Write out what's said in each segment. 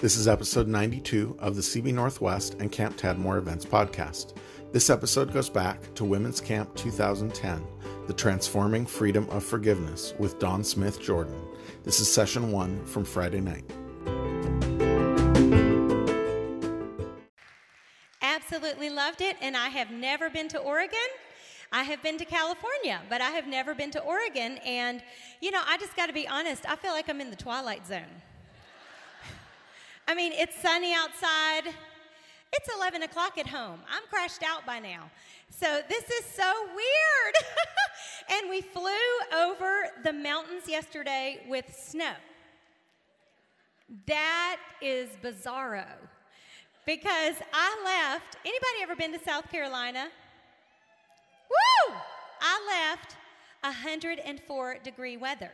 This is episode 92 of the CB Northwest and Camp Tadmor Events podcast. This episode goes back to Women's Camp 2010, The Transforming Freedom of Forgiveness with Dawn Smith Jordan. This is session one from Friday night. Absolutely loved it, and I have never been to Oregon. I have been to California, but I have never been to Oregon. And, you know, I just got to be honest, I feel like I'm in the twilight zone. I mean, it's sunny outside. It's 11 o'clock at home. I'm crashed out by now. So this is so weird. and we flew over the mountains yesterday with snow. That is bizarro. Because I left, anybody ever been to South Carolina? Woo! I left 104 degree weather.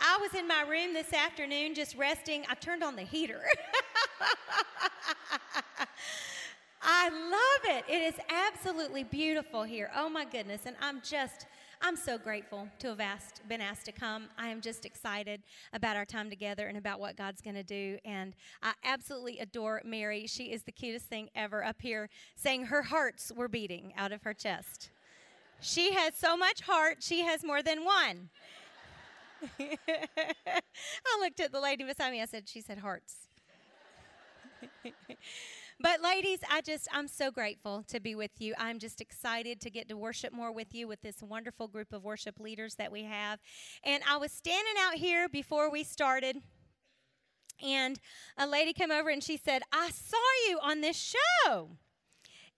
I was in my room this afternoon just resting. I turned on the heater. I love it. It is absolutely beautiful here. Oh my goodness. And I'm just, I'm so grateful to have asked, been asked to come. I am just excited about our time together and about what God's going to do. And I absolutely adore Mary. She is the cutest thing ever up here, saying her hearts were beating out of her chest. She has so much heart, she has more than one. I looked at the lady beside me. I said, She said hearts. but ladies, I just I'm so grateful to be with you. I'm just excited to get to worship more with you with this wonderful group of worship leaders that we have. And I was standing out here before we started and a lady came over and she said, "I saw you on this show."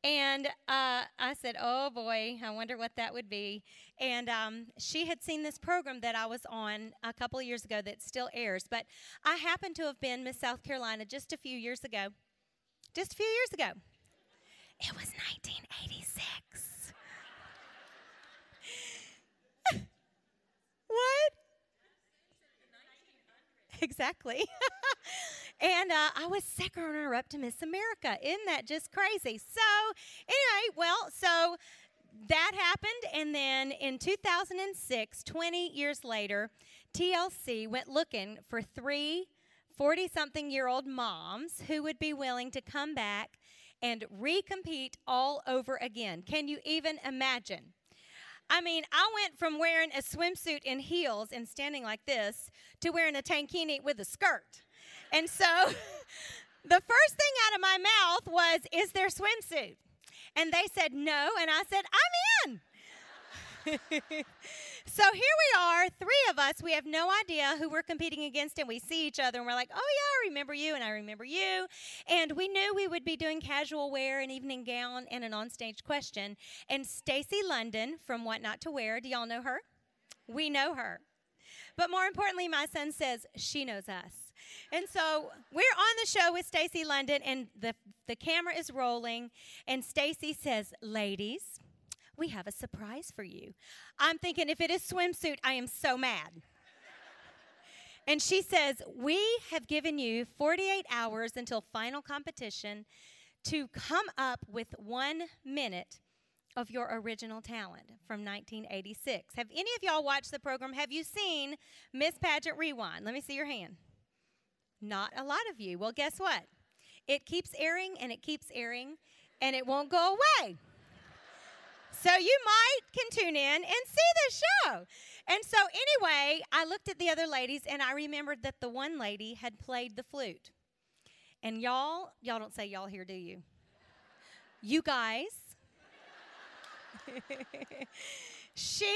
And uh, I said, Oh boy, I wonder what that would be. And um, she had seen this program that I was on a couple of years ago that still airs. But I happened to have been Miss South Carolina just a few years ago. Just a few years ago. It was 1986. what? Exactly. And uh, I was second runner up to Miss America. Isn't that just crazy? So, anyway, well, so that happened. And then in 2006, 20 years later, TLC went looking for three 40 something year old moms who would be willing to come back and recompete all over again. Can you even imagine? I mean, I went from wearing a swimsuit and heels and standing like this to wearing a tankini with a skirt. And so the first thing out of my mouth was, Is there swimsuit? And they said no. And I said, I'm in. so here we are, three of us. We have no idea who we're competing against, and we see each other, and we're like, "Oh yeah, I remember you, and I remember you." And we knew we would be doing casual wear, an evening gown, and an onstage question. And Stacy London from What Not to Wear. Do y'all know her? We know her. But more importantly, my son says she knows us. And so we're on the show with Stacy London, and the, the camera is rolling, and Stacy says, Ladies, we have a surprise for you. I'm thinking, if it is swimsuit, I am so mad. and she says, We have given you 48 hours until final competition to come up with one minute of your original talent from 1986. Have any of y'all watched the program? Have you seen Miss Pageant Rewind? Let me see your hand. Not a lot of you. Well, guess what? It keeps airing and it keeps airing and it won't go away. So you might can tune in and see the show. And so anyway, I looked at the other ladies and I remembered that the one lady had played the flute. And y'all, y'all don't say y'all here, do you? You guys. she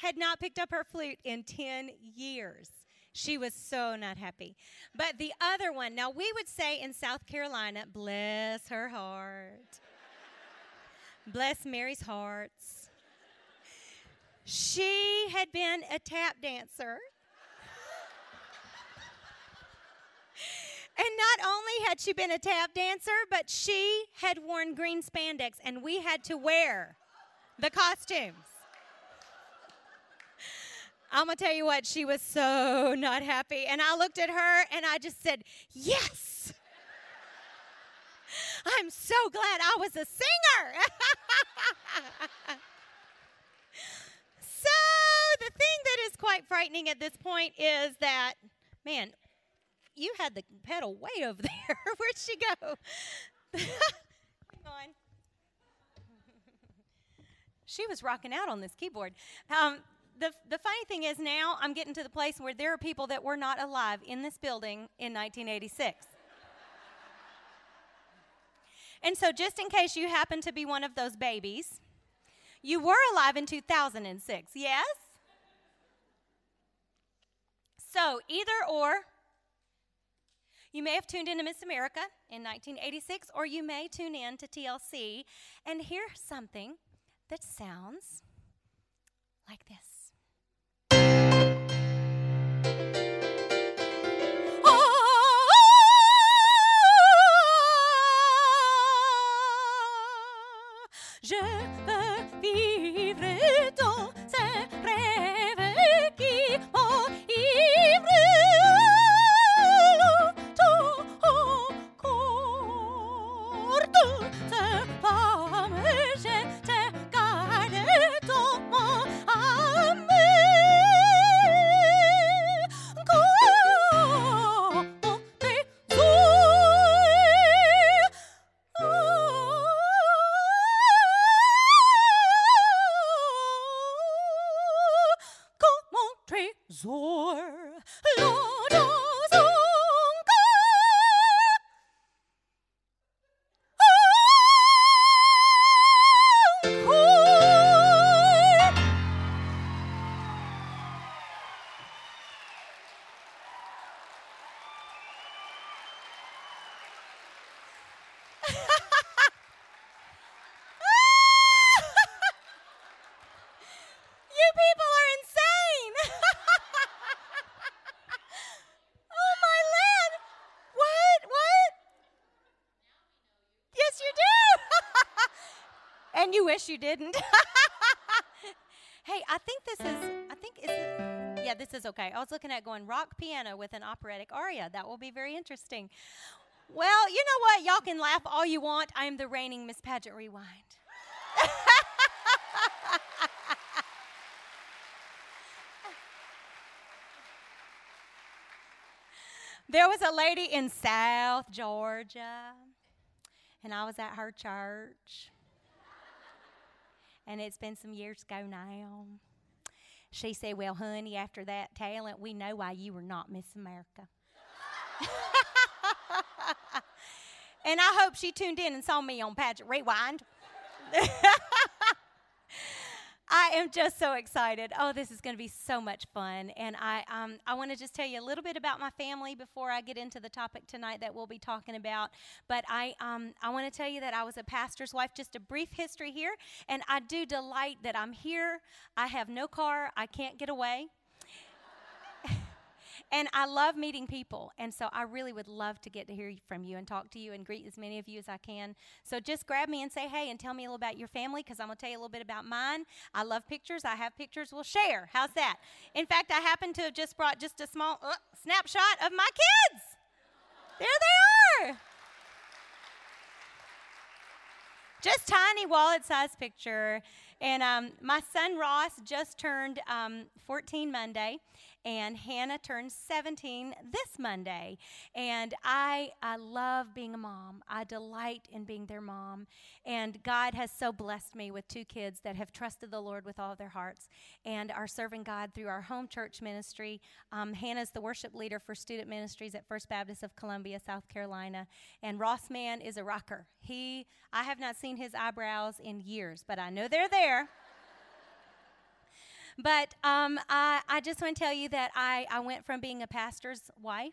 had not picked up her flute in 10 years. She was so not happy. But the other one, now we would say in South Carolina, bless her heart. Bless Mary's hearts. She had been a tap dancer. And not only had she been a tap dancer, but she had worn green spandex, and we had to wear the costumes. I'm to tell you what, she was so not happy. And I looked at her and I just said, Yes. I'm so glad I was a singer. so, the thing that is quite frightening at this point is that, man, you had the pedal way over there. Where'd she go? Hang on. she was rocking out on this keyboard. Um, the, the funny thing is now I'm getting to the place where there are people that were not alive in this building in 1986. And so, just in case you happen to be one of those babies, you were alive in 2006, yes? So, either or, you may have tuned into Miss America in 1986, or you may tune in to TLC and hear something that sounds like this. Je veux vivre and you wish you didn't. hey, I think this is I think is yeah, this is okay. I was looking at going rock piano with an operatic aria. That will be very interesting. Well, you know what? Y'all can laugh all you want. I'm the reigning Miss Pageant Rewind. There was a lady in South Georgia, and I was at her church. And it's been some years ago now. She said, Well, honey, after that talent, we know why you were not Miss America. and I hope she tuned in and saw me on Pageant Rewind. I am just so excited. Oh, this is going to be so much fun. And I, um, I want to just tell you a little bit about my family before I get into the topic tonight that we'll be talking about. But I, um, I want to tell you that I was a pastor's wife. Just a brief history here. And I do delight that I'm here. I have no car, I can't get away. And I love meeting people. And so I really would love to get to hear from you and talk to you and greet as many of you as I can. So just grab me and say hey and tell me a little about your family because I'm going to tell you a little bit about mine. I love pictures. I have pictures. We'll share. How's that? In fact, I happen to have just brought just a small uh, snapshot of my kids. There they are. Just tiny wallet size picture. And um, my son Ross just turned um, 14 Monday, and Hannah turned 17 this Monday. And I, I love being a mom. I delight in being their mom. And God has so blessed me with two kids that have trusted the Lord with all their hearts and are serving God through our home church ministry. Um, Hannah's the worship leader for student ministries at First Baptist of Columbia, South Carolina. And Ross Man is a rocker. He, I have not seen his eyebrows in years, but I know they're there. But um, I, I just want to tell you that I, I went from being a pastor's wife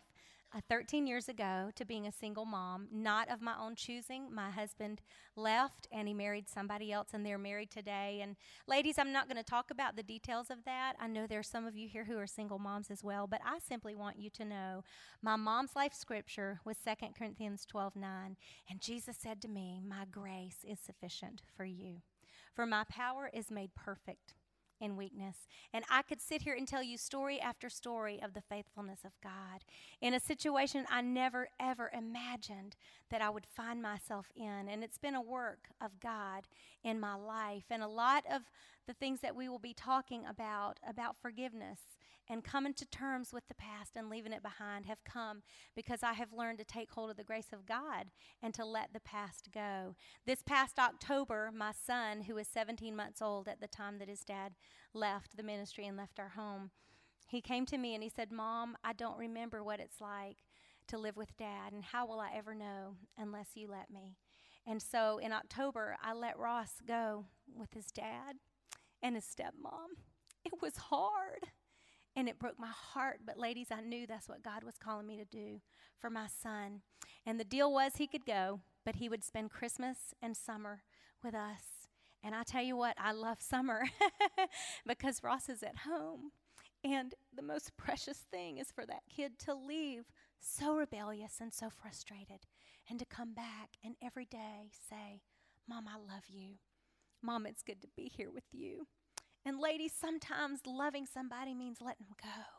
uh, 13 years ago to being a single mom, not of my own choosing. My husband left and he married somebody else, and they're married today. And ladies, I'm not going to talk about the details of that. I know there's some of you here who are single moms as well, but I simply want you to know my mom's life scripture was 2 Corinthians 12 9. And Jesus said to me, My grace is sufficient for you, for my power is made perfect in weakness. And I could sit here and tell you story after story of the faithfulness of God in a situation I never, ever imagined that I would find myself in. And it's been a work of God in my life. And a lot of the things that we will be talking about, about forgiveness and coming to terms with the past and leaving it behind, have come because I have learned to take hold of the grace of God and to let the past go. This past October, my son, who was 17 months old at the time that his dad left the ministry and left our home, he came to me and he said, Mom, I don't remember what it's like to live with dad, and how will I ever know unless you let me? And so in October, I let Ross go with his dad and his stepmom. It was hard and it broke my heart. But, ladies, I knew that's what God was calling me to do for my son. And the deal was he could go, but he would spend Christmas and summer with us. And I tell you what, I love summer because Ross is at home. And the most precious thing is for that kid to leave so rebellious and so frustrated and to come back and every day say, Mom, I love you. Mom, it's good to be here with you. And ladies, sometimes loving somebody means letting them go,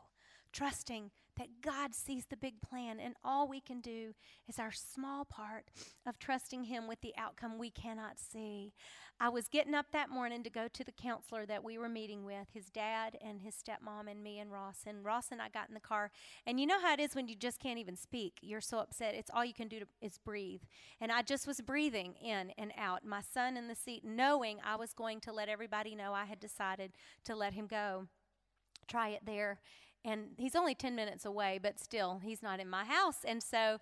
trusting that God sees the big plan, and all we can do is our small part of trusting Him with the outcome we cannot see. I was getting up that morning to go to the counselor that we were meeting with, his dad and his stepmom, and me and Ross. And Ross and I got in the car. And you know how it is when you just can't even speak. You're so upset. It's all you can do to, is breathe. And I just was breathing in and out. My son in the seat, knowing I was going to let everybody know I had decided to let him go. Try it there. And he's only 10 minutes away, but still, he's not in my house. And so.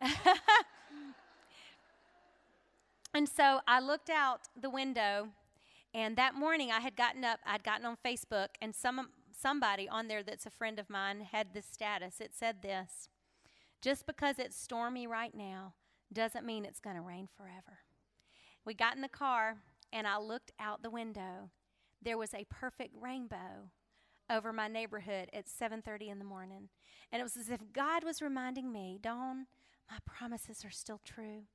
And so I looked out the window, and that morning I had gotten up, I'd gotten on Facebook, and some, somebody on there that's a friend of mine had this status. It said this Just because it's stormy right now doesn't mean it's going to rain forever. We got in the car, and I looked out the window. There was a perfect rainbow over my neighborhood at 7:30 in the morning. And it was as if God was reminding me, Dawn, my promises are still true.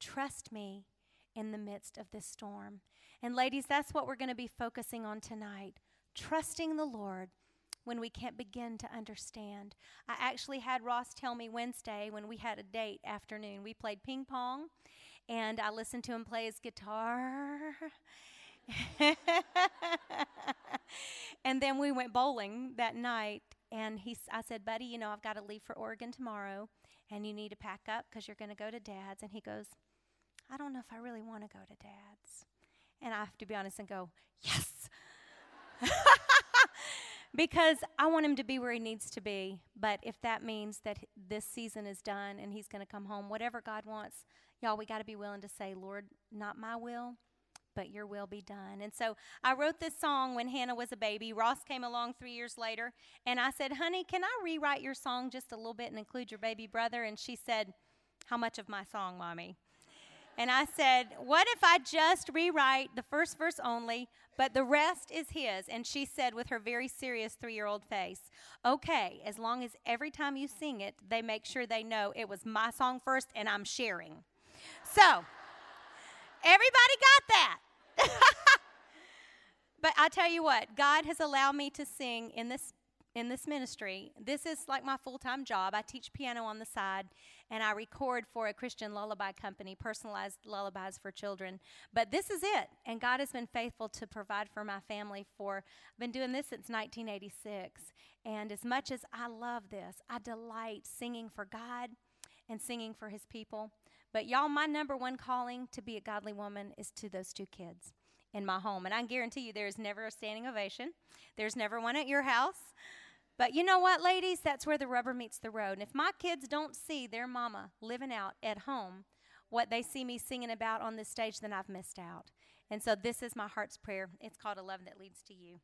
Trust me in the midst of this storm. And, ladies, that's what we're going to be focusing on tonight trusting the Lord when we can't begin to understand. I actually had Ross tell me Wednesday when we had a date afternoon. We played ping pong, and I listened to him play his guitar. and then we went bowling that night, and he, I said, Buddy, you know, I've got to leave for Oregon tomorrow, and you need to pack up because you're going to go to dad's. And he goes, I don't know if I really want to go to dad's. And I have to be honest and go, yes. because I want him to be where he needs to be. But if that means that this season is done and he's going to come home, whatever God wants, y'all, we got to be willing to say, Lord, not my will, but your will be done. And so I wrote this song when Hannah was a baby. Ross came along three years later, and I said, Honey, can I rewrite your song just a little bit and include your baby brother? And she said, How much of my song, Mommy? And I said, What if I just rewrite the first verse only, but the rest is his? And she said, with her very serious three year old face, Okay, as long as every time you sing it, they make sure they know it was my song first and I'm sharing. So, everybody got that. but I tell you what, God has allowed me to sing in this in this ministry. This is like my full time job. I teach piano on the side and I record for a Christian lullaby company, personalized lullabies for children. But this is it. And God has been faithful to provide for my family for, I've been doing this since 1986. And as much as I love this, I delight singing for God and singing for His people. But y'all, my number one calling to be a godly woman is to those two kids in my home. And I guarantee you, there is never a standing ovation, there's never one at your house. But you know what, ladies? That's where the rubber meets the road. And if my kids don't see their mama living out at home what they see me singing about on this stage, then I've missed out. And so this is my heart's prayer. It's called A Love That Leads to You.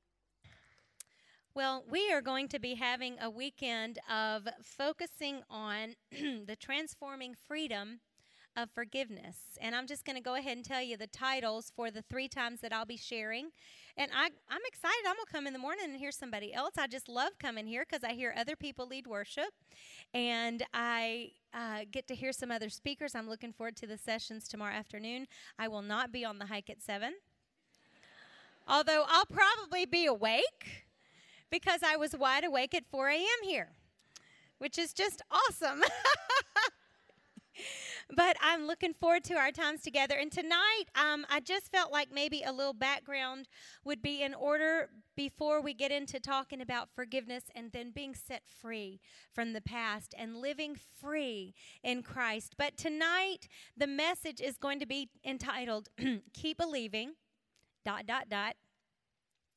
Well, we are going to be having a weekend of focusing on the transforming freedom of forgiveness. And I'm just going to go ahead and tell you the titles for the three times that I'll be sharing. And I, I'm excited. I'm going to come in the morning and hear somebody else. I just love coming here because I hear other people lead worship. And I uh, get to hear some other speakers. I'm looking forward to the sessions tomorrow afternoon. I will not be on the hike at 7. Although I'll probably be awake because I was wide awake at 4 a.m. here, which is just awesome. but I'm looking forward to our times together. And tonight, um, I just felt like maybe a little background would be in order before we get into talking about forgiveness and then being set free from the past and living free in Christ. But tonight, the message is going to be entitled Keep Believing, dot, dot, dot.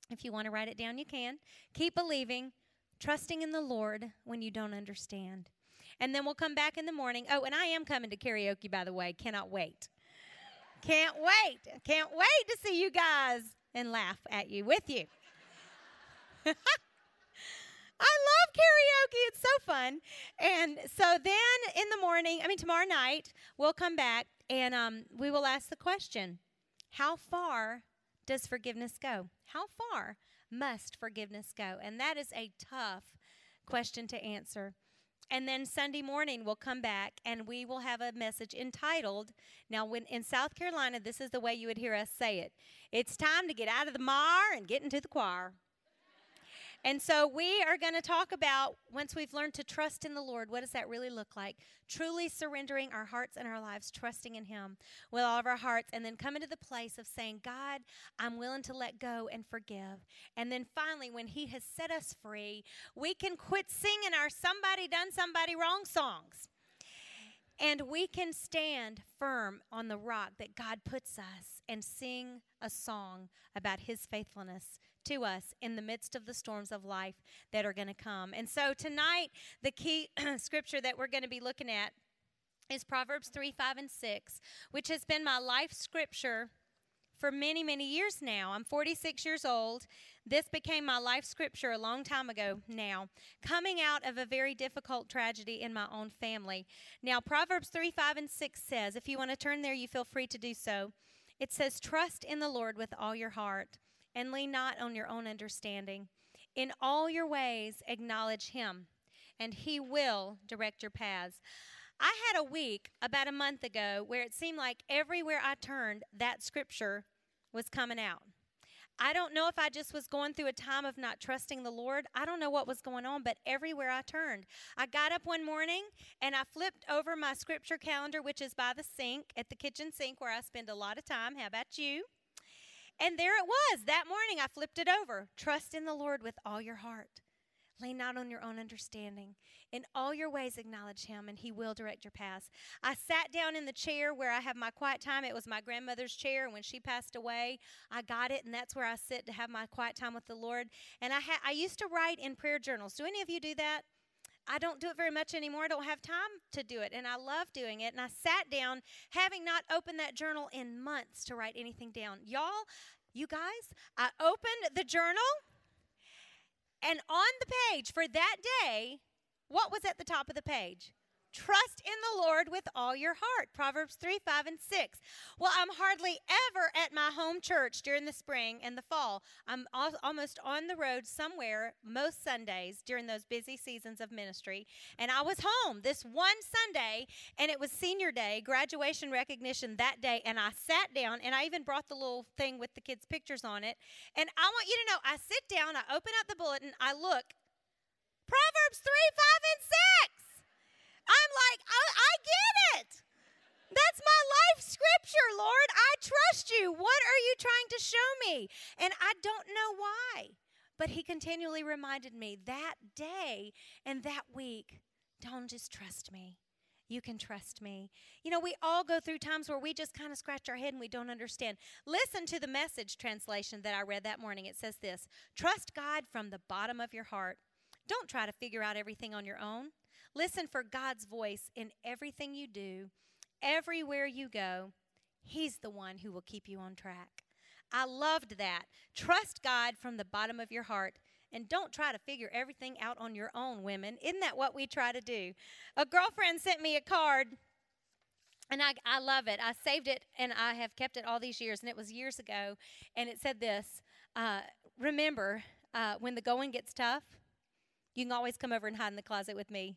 If you want to write it down, you can. Keep believing, trusting in the Lord when you don't understand. And then we'll come back in the morning. Oh, and I am coming to karaoke, by the way. Cannot wait. Can't wait. Can't wait to see you guys and laugh at you with you. I love karaoke. It's so fun. And so then in the morning, I mean, tomorrow night, we'll come back and um, we will ask the question How far does forgiveness go? How far must forgiveness go? And that is a tough question to answer. And then Sunday morning we'll come back and we will have a message entitled. Now, when in South Carolina, this is the way you would hear us say it. It's time to get out of the mar and get into the choir. And so we are going to talk about once we've learned to trust in the Lord, what does that really look like? Truly surrendering our hearts and our lives, trusting in Him with all of our hearts, and then coming to the place of saying, God, I'm willing to let go and forgive. And then finally, when He has set us free, we can quit singing our somebody done somebody wrong songs. And we can stand firm on the rock that God puts us and sing a song about His faithfulness to us in the midst of the storms of life that are going to come. And so tonight, the key scripture that we're going to be looking at is Proverbs 3, 5, and 6, which has been my life scripture for many, many years now. I'm 46 years old. This became my life scripture a long time ago now, coming out of a very difficult tragedy in my own family. Now, Proverbs 3, 5, and 6 says, if you want to turn there, you feel free to do so. It says, Trust in the Lord with all your heart and lean not on your own understanding. In all your ways, acknowledge Him, and He will direct your paths. I had a week about a month ago where it seemed like everywhere I turned, that scripture was coming out. I don't know if I just was going through a time of not trusting the Lord. I don't know what was going on, but everywhere I turned, I got up one morning and I flipped over my scripture calendar, which is by the sink at the kitchen sink where I spend a lot of time. How about you? And there it was. That morning I flipped it over. Trust in the Lord with all your heart. Lean not on your own understanding. In all your ways, acknowledge Him, and He will direct your paths. I sat down in the chair where I have my quiet time. It was my grandmother's chair, and when she passed away, I got it, and that's where I sit to have my quiet time with the Lord. And I, ha- I used to write in prayer journals. Do any of you do that? I don't do it very much anymore. I don't have time to do it, and I love doing it. And I sat down, having not opened that journal in months to write anything down. Y'all, you guys, I opened the journal, and on the page for that day, what was at the top of the page? Trust in the Lord with all your heart. Proverbs 3, 5, and 6. Well, I'm hardly ever at my home church during the spring and the fall. I'm al- almost on the road somewhere most Sundays during those busy seasons of ministry. And I was home this one Sunday, and it was senior day, graduation recognition that day. And I sat down, and I even brought the little thing with the kids' pictures on it. And I want you to know I sit down, I open up the bulletin, I look. Proverbs 3, 5, and 6. I'm like, I, I get it. That's my life scripture, Lord. I trust you. What are you trying to show me? And I don't know why. But he continually reminded me that day and that week don't just trust me. You can trust me. You know, we all go through times where we just kind of scratch our head and we don't understand. Listen to the message translation that I read that morning. It says this Trust God from the bottom of your heart. Don't try to figure out everything on your own. Listen for God's voice in everything you do, everywhere you go. He's the one who will keep you on track. I loved that. Trust God from the bottom of your heart. And don't try to figure everything out on your own, women. Isn't that what we try to do? A girlfriend sent me a card, and I, I love it. I saved it, and I have kept it all these years. And it was years ago, and it said this uh, Remember, uh, when the going gets tough, you can always come over and hide in the closet with me.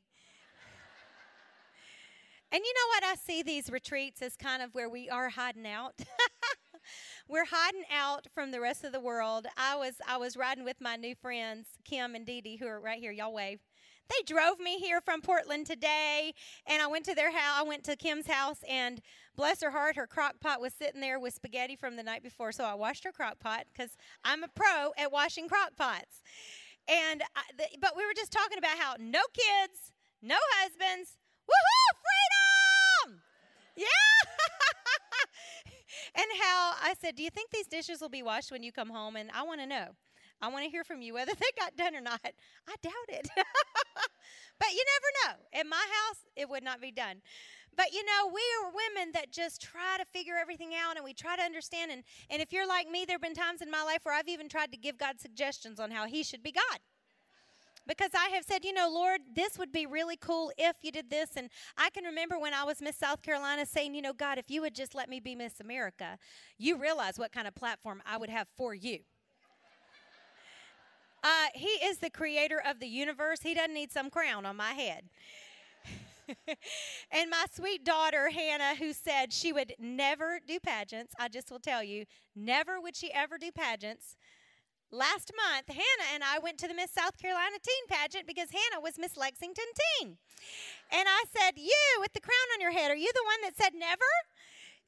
And you know what? I see these retreats as kind of where we are hiding out. We're hiding out from the rest of the world. I was I was riding with my new friends Kim and Dee Dee, who are right here. Y'all wave. They drove me here from Portland today, and I went to their house. I went to Kim's house, and bless her heart, her crock pot was sitting there with spaghetti from the night before. So I washed her crock pot because I'm a pro at washing crock pots. And I, the, but we were just talking about how no kids, no husbands, woohoo, freedom! Yeah. and how I said, "Do you think these dishes will be washed when you come home?" And I want to know. I want to hear from you whether they got done or not. I doubt it. but you never know. In my house, it would not be done. But you know, we are women that just try to figure everything out and we try to understand. And, and if you're like me, there have been times in my life where I've even tried to give God suggestions on how He should be God because I have said, you know, Lord, this would be really cool if you did this. And I can remember when I was Miss South Carolina saying, you know, God, if you would just let me be Miss America, you realize what kind of platform I would have for you. Uh, he is the creator of the universe. He doesn't need some crown on my head. and my sweet daughter, Hannah, who said she would never do pageants, I just will tell you, never would she ever do pageants. Last month, Hannah and I went to the Miss South Carolina Teen Pageant because Hannah was Miss Lexington Teen. And I said, You with the crown on your head, are you the one that said never?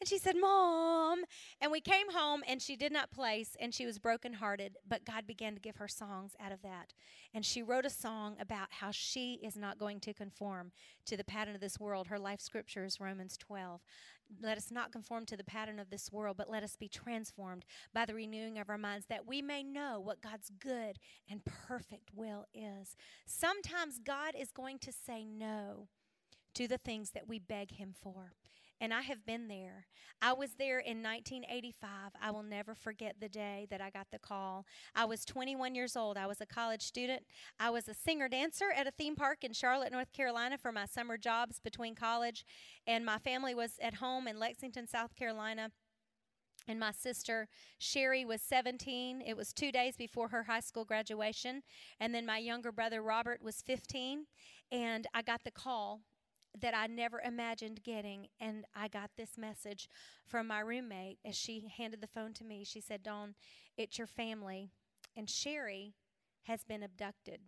And she said, Mom. And we came home and she did not place and she was brokenhearted, but God began to give her songs out of that. And she wrote a song about how she is not going to conform to the pattern of this world. Her life scripture is Romans 12. Let us not conform to the pattern of this world, but let us be transformed by the renewing of our minds that we may know what God's good and perfect will is. Sometimes God is going to say no to the things that we beg Him for. And I have been there. I was there in 1985. I will never forget the day that I got the call. I was 21 years old. I was a college student. I was a singer dancer at a theme park in Charlotte, North Carolina for my summer jobs between college. And my family was at home in Lexington, South Carolina. And my sister Shari was 17. It was two days before her high school graduation. And then my younger brother Robert was 15. And I got the call that I never imagined getting. And I got this message from my roommate as she handed the phone to me. She said, Dawn, it's your family. And Shari has been abducted.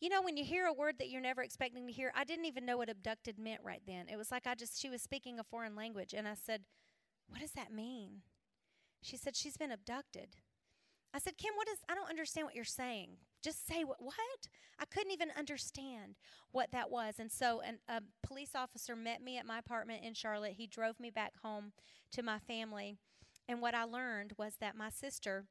You know, when you hear a word that you're never expecting to hear, I didn't even know what abducted meant right then. It was like I just, she was speaking a foreign language. And I said, What does that mean? She said, She's been abducted. I said, Kim, what is, I don't understand what you're saying. Just say what, what? I couldn't even understand what that was. And so an, a police officer met me at my apartment in Charlotte. He drove me back home to my family. And what I learned was that my sister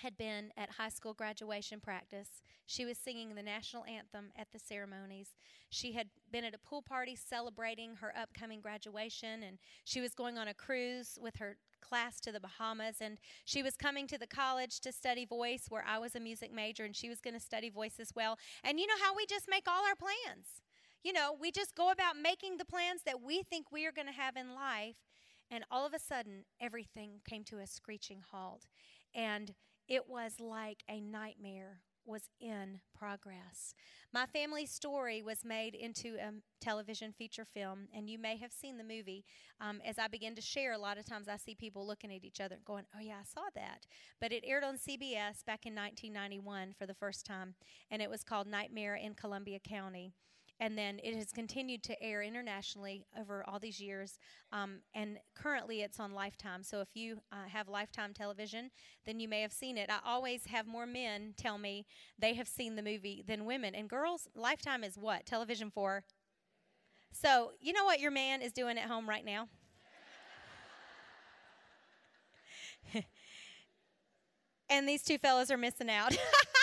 had been at high school graduation practice. She was singing the national anthem at the ceremonies. She had been at a pool party celebrating her upcoming graduation, and she was going on a cruise with her class to the Bahamas. And she was coming to the college to study voice, where I was a music major, and she was going to study voice as well. And you know how we just make all our plans? You know, we just go about making the plans that we think we are going to have in life. And all of a sudden, everything came to a screeching halt. And it was like a nightmare was in progress. My family's story was made into a television feature film, and you may have seen the movie. Um, as I begin to share, a lot of times I see people looking at each other and going, Oh, yeah, I saw that. But it aired on CBS back in 1991 for the first time, and it was called Nightmare in Columbia County and then it has continued to air internationally over all these years. Um, and currently, it's on Lifetime. So if you uh, have Lifetime television, then you may have seen it. I always have more men tell me they have seen the movie than women. And girls, Lifetime is what television for. So you know what your man is doing at home right now. and these two fellows are missing out.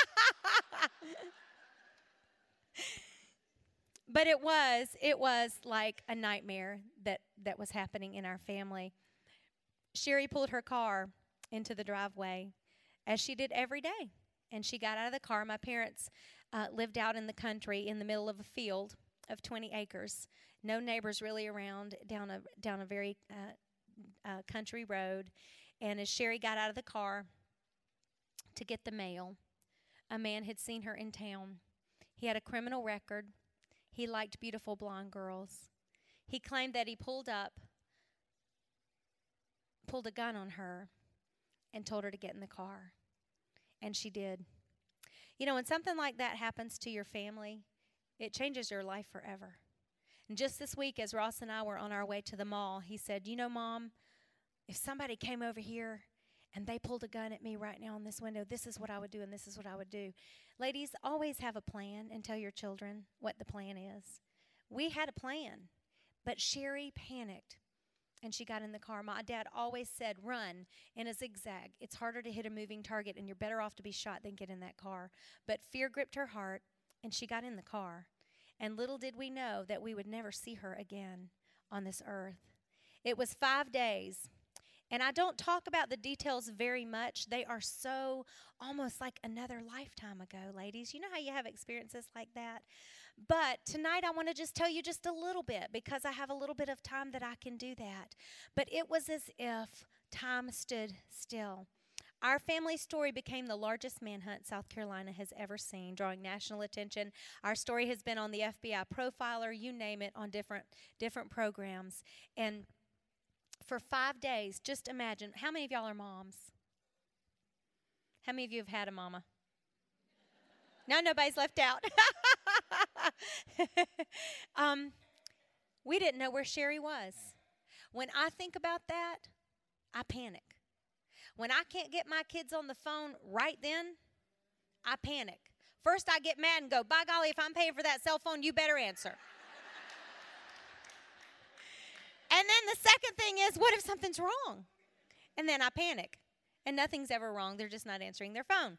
but it was it was like a nightmare that that was happening in our family. Shari pulled her car into the driveway as she did every day and she got out of the car. My parents uh, lived out in the country in the middle of a field of 20 acres. No neighbors really around down a down a very uh, uh, country road. And as Shari got out of the car to get the mail a man had seen her in town. He had a criminal record he liked beautiful blonde girls. He claimed that he pulled up, pulled a gun on her, and told her to get in the car. And she did. You know, when something like that happens to your family, it changes your life forever. And just this week, as Ross and I were on our way to the mall, he said, You know, Mom, if somebody came over here and they pulled a gun at me right now in this window, this is what I would do and this is what I would do. Ladies, always have a plan and tell your children what the plan is. We had a plan, but Shari panicked and she got in the car. My dad always said, run in a zigzag. It's harder to hit a moving target, and you're better off to be shot than get in that car. But fear gripped her heart, and she got in the car. And little did we know that we would never see her again on this earth. It was five days. And I don't talk about the details very much. They are so almost like another lifetime ago, ladies. You know how you have experiences like that? But tonight I want to just tell you just a little bit because I have a little bit of time that I can do that. But it was as if time stood still. Our family story became the largest manhunt South Carolina has ever seen, drawing national attention. Our story has been on the FBI profiler, you name it, on different different programs. And for 5 days, just imagine, how many of y'all are moms? How many of you have had a mama? No, nobody's left out. um, we didn't know where Shari was. When I think about that, I panic. When I can't get my kids on the phone right then, I panic. First, I get mad and go, by golly, if I'm paying for that cell phone, you better answer. And then the second thing is, what if something's wrong? And then I panic. And nothing's ever wrong, they're just not answering their phone.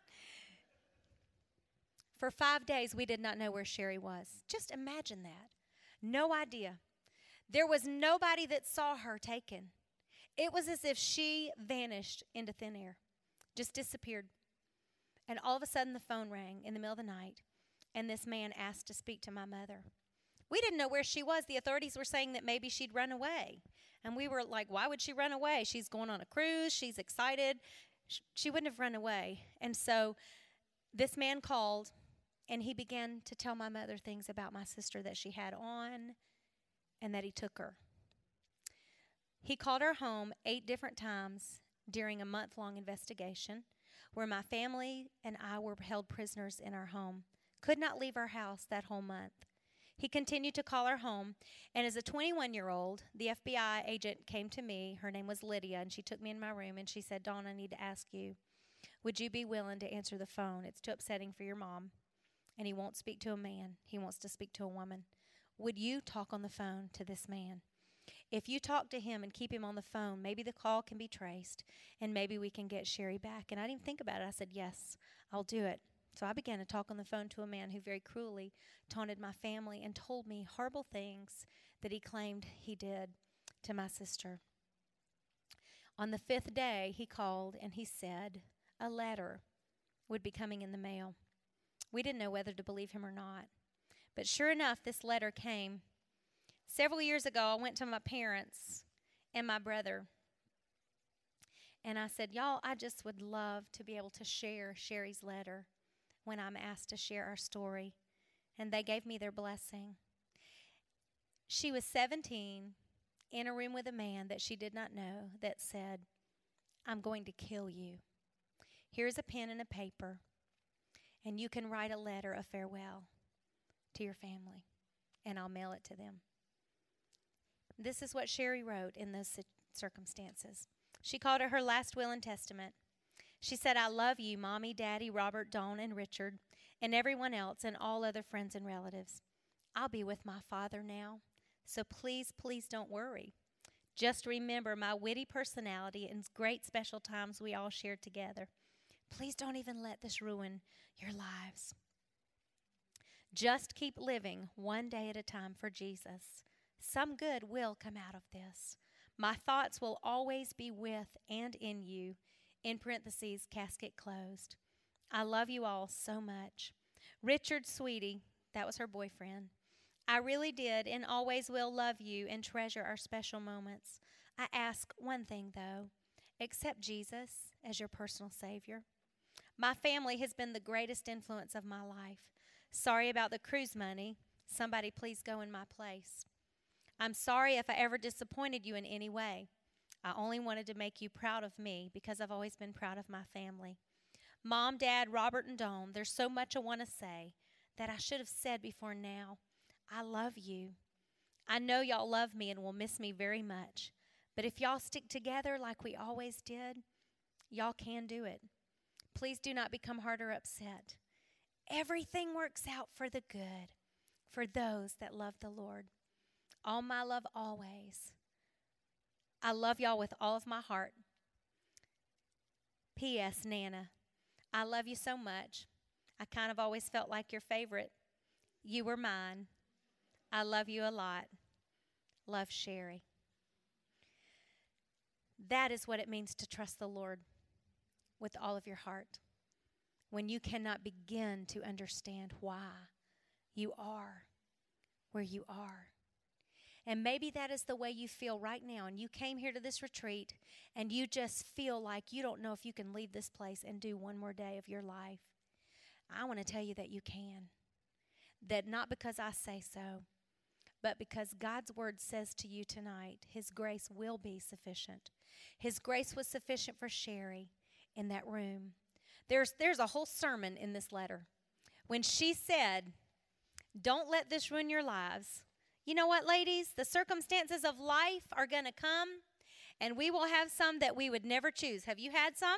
For five days, we did not know where Shari was. Just imagine that. No idea. There was nobody that saw her taken. It was as if she vanished into thin air, just disappeared. And all of a sudden, the phone rang in the middle of the night, and this man asked to speak to my mother. We didn't know where she was. The authorities were saying that maybe she'd run away. And we were like, why would she run away? She's going on a cruise, she's excited. She wouldn't have run away. And so this man called and he began to tell my mother things about my sister that she had on and that he took her. He called her home eight different times during a month long investigation where my family and I were held prisoners in our home. Could not leave our house that whole month. He continued to call her home, and as a 21 year old, the FBI agent came to me. Her name was Lydia, and she took me in my room and she said, Dawn, I need to ask you, would you be willing to answer the phone? It's too upsetting for your mom and he won't speak to a man, he wants to speak to a woman. Would you talk on the phone to this man? If you talk to him and keep him on the phone, maybe the call can be traced and maybe we can get Shari back. And I didn't think about it. I said, Yes, I'll do it. So I began to talk on the phone to a man who very cruelly taunted my family and told me horrible things that he claimed he did to my sister. On the fifth day, he called and he said a letter would be coming in the mail. We didn't know whether to believe him or not. But sure enough, this letter came. Several years ago, I went to my parents and my brother. And I said, Y'all, I just would love to be able to share Shari's letter when I'm asked to share our story. And they gave me their blessing. She was 17 in a room with a man that she did not know that said, I'm going to kill you. Here's a pen and a paper and you can write a letter of farewell to your family, and I'll mail it to them. This is what Shari wrote in those circumstances. She called it her last will and testament. She said, I love you, Mommy, Daddy, Robert, Dawn, and Richard, and everyone else, and all other friends and relatives. I'll be with my father now, so please, please don't worry. Just remember my witty personality and great special times we all shared together. Please don't even let this ruin your lives. Just keep living one day at a time for Jesus. Some good will come out of this. My thoughts will always be with and in you. In parentheses, casket closed. I love you all so much. Richard Sweetie, that was her boyfriend. I really did and always will love you and treasure our special moments. I ask one thing, though accept Jesus as your personal Savior. My family has been the greatest influence of my life. Sorry about the cruise money. Somebody please go in my place. I'm sorry if I ever disappointed you in any way. I only wanted to make you proud of me because I've always been proud of my family. Mom, Dad, Robert, and Dawn, there's so much I want to say. that I should have said before now. I love you. I know y'all love me and will miss me very much. But if y'all stick together like we always did, y'all can do it. Please do not become hard or upset. Everything works out for the good for those that love the Lord. All my love always. I love y'all with all of my heart. P.S. Nana, I love you so much. I kind of always felt like your favorite. You were mine. I love you a lot. Love Shari. That is what it means to trust the Lord with all of your heart. When you cannot begin to understand why you are where you are. And maybe that is the way you feel right now. And you came here to this retreat and you just feel like you don't know if you can leave this place and do one more day of your life. I want to tell you that you can. That not because I say so, but because God's word says to you tonight, His grace will be sufficient. His grace was sufficient for Shari in that room. There's, there's a whole sermon in this letter. When she said, Don't let this ruin your lives. You know what, ladies? The circumstances of life are going to come, and we will have some that we would never choose. Have you had some?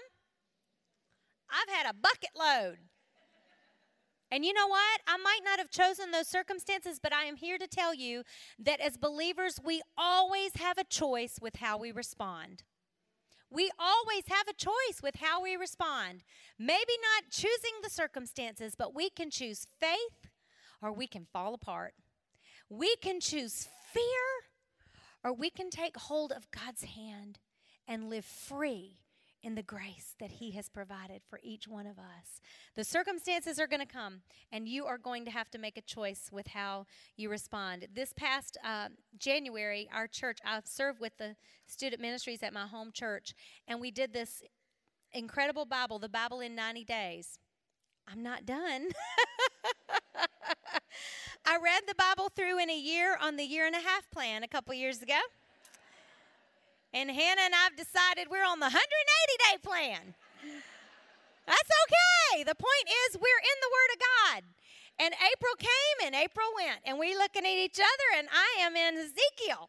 I've had a bucket load. And you know what? I might not have chosen those circumstances, but I am here to tell you that as believers, we always have a choice with how we respond. We always have a choice with how we respond. Maybe not choosing the circumstances, but we can choose faith or we can fall apart. We can choose fear or we can take hold of God's hand and live free in the grace that He has provided for each one of us. The circumstances are going to come, and you are going to have to make a choice with how you respond. This past uh, January, our church, I served with the student ministries at my home church, and we did this incredible Bible, the Bible in 90 days. I'm not done. I read the Bible through in a year on the year and a half plan a couple years ago. And Hannah and I've decided we're on the 180 day plan. That's okay. The point is, we're in the Word of God. And April came and April went. And we're looking at each other, and I am in Ezekiel.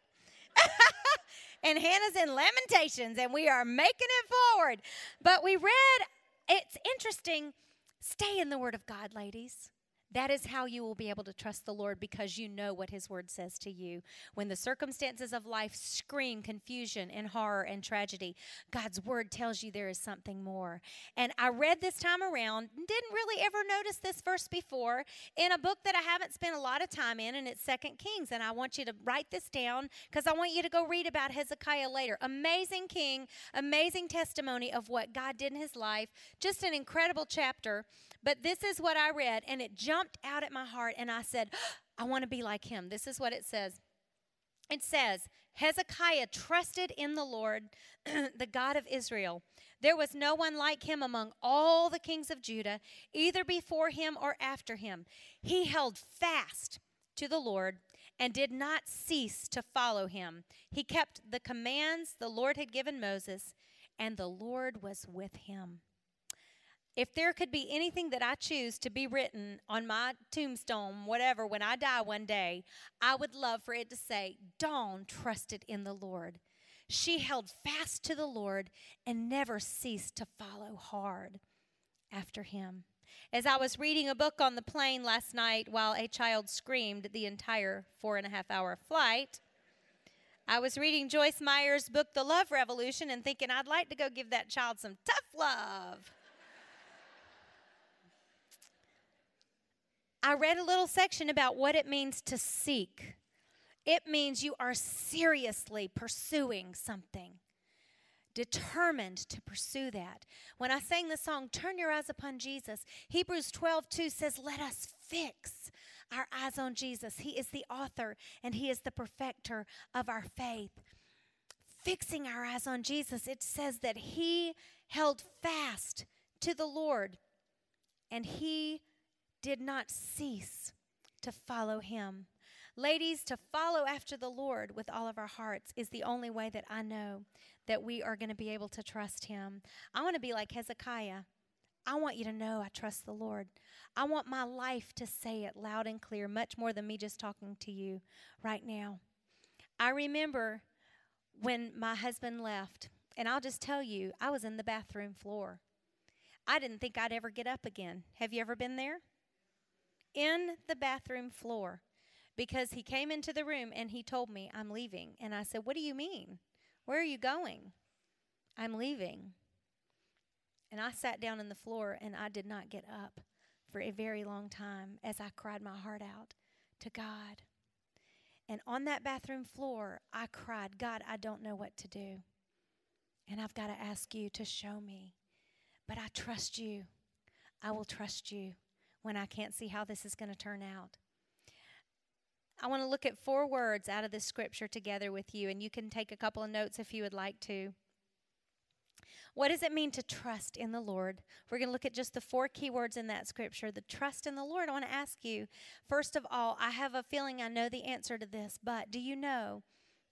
and Hannah's in Lamentations, and we are making it forward. But we read, it's interesting. Stay in the Word of God, ladies. That is how you will be able to trust the Lord because you know what His Word says to you. When the circumstances of life scream confusion and horror and tragedy, God's Word tells you there is something more. And I read this time around, didn't really ever notice this verse before, in a book that I haven't spent a lot of time in, and it's Second Kings. And I want you to write this down because I want you to go read about Hezekiah later. Amazing king, amazing testimony of what God did in his life. Just an incredible chapter. But this is what I read, and it jumped out at my heart, and I said, I want to be like him. This is what it says. It says, Hezekiah trusted in the Lord, the God of Israel. There was no one like him among all the kings of Judah, either before him or after him. He held fast to the Lord and did not cease to follow him. He kept the commands the Lord had given Moses, and the Lord was with him. If there could be anything that I choose to be written on my tombstone, whatever, when I die one day, I would love for it to say, Dawn trusted in the Lord. She held fast to the Lord and never ceased to follow hard after him. As I was reading a book on the plane last night while a child screamed the entire four and a half hour flight, I was reading Joyce Meyer's book, The Love Revolution, and thinking I'd like to go give that child some tough love. I read a little section about what it means to seek. It means you are seriously pursuing something, determined to pursue that. When I sang the song, Turn Your Eyes Upon Jesus, Hebrews 12 2 says, Let us fix our eyes on Jesus. He is the author and He is the perfecter of our faith. Fixing our eyes on Jesus, it says that He held fast to the Lord and He did not cease to follow him. Ladies, to follow after the Lord with all of our hearts is the only way that I know that we are going to be able to trust him. I want to be like Hezekiah. I want you to know I trust the Lord. I want my life to say it loud and clear, much more than me just talking to you right now. I remember when my husband left, and I'll just tell you, I was in the bathroom floor. I didn't think I'd ever get up again. Have you ever been there? In the bathroom floor because he came into the room and he told me, I'm leaving. And I said, What do you mean? Where are you going? I'm leaving. And I sat down on the floor and I did not get up for a very long time as I cried my heart out to God. And on that bathroom floor, I cried, God, I don't know what to do. And I've got to ask you to show me. But I trust you. I will trust you when I can't see how this is going to turn out. I want to look at four words out of this scripture together with you, and you can take a couple of notes if you would like to. What does it mean to trust in the Lord? We're going to look at just the four key words in that scripture. The trust in the Lord. I want to ask you, first of all, I have a feeling I know the answer to this, but do you know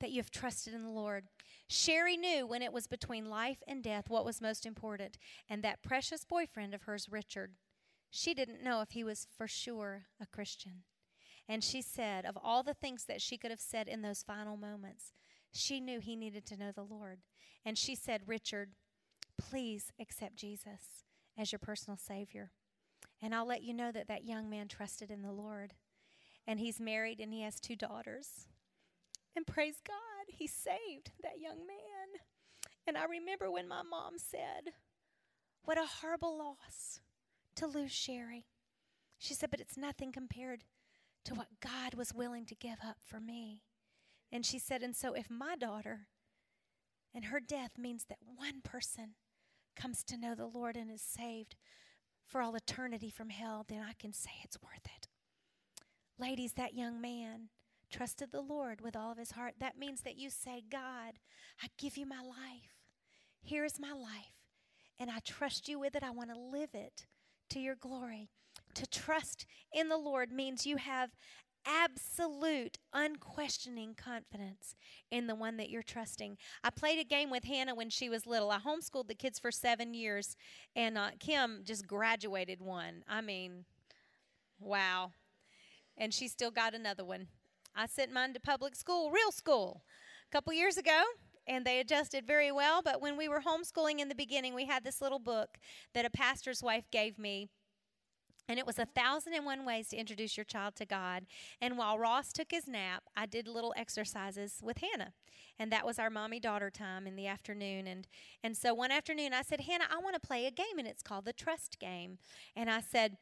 that you have trusted in the Lord? Shari knew when it was between life and death what was most important, and that precious boyfriend of hers, Richard, she didn't know if he was for sure a Christian. And she said, of all the things that she could have said in those final moments, she knew he needed to know the Lord. And she said, Richard, please accept Jesus as your personal Savior. And I'll let you know that that young man trusted in the Lord. And he's married and he has two daughters. And praise God, he saved that young man. And I remember when my mom said, What a horrible loss to lose Shari. She said, But it's nothing compared to what God was willing to give up for me. And she said, And so if my daughter and her death means that one person comes to know the Lord and is saved for all eternity from hell, then I can say it's worth it. Ladies, that young man trusted the Lord with all of his heart. That means that you say, God, I give you my life. Here is my life. And I trust you with it. I want to live it to your glory. To trust in the Lord means you have absolute, unquestioning confidence in the one that you're trusting. I played a game with Hannah when she was little. I homeschooled the kids for seven years, and uh, Kim just graduated one. I mean, wow. And she still got another one. I sent mine to public school, real school, a couple years ago, and they adjusted very well. But when we were homeschooling in the beginning, we had this little book that a pastor's wife gave me and it was a thousand and one ways to introduce your child to God. And while Ross took his nap, I did little exercises with Hannah. And that was our mommy daughter time in the afternoon. And, and so one afternoon I said, Hannah, I want to play a game, and it's called the trust game. And I said,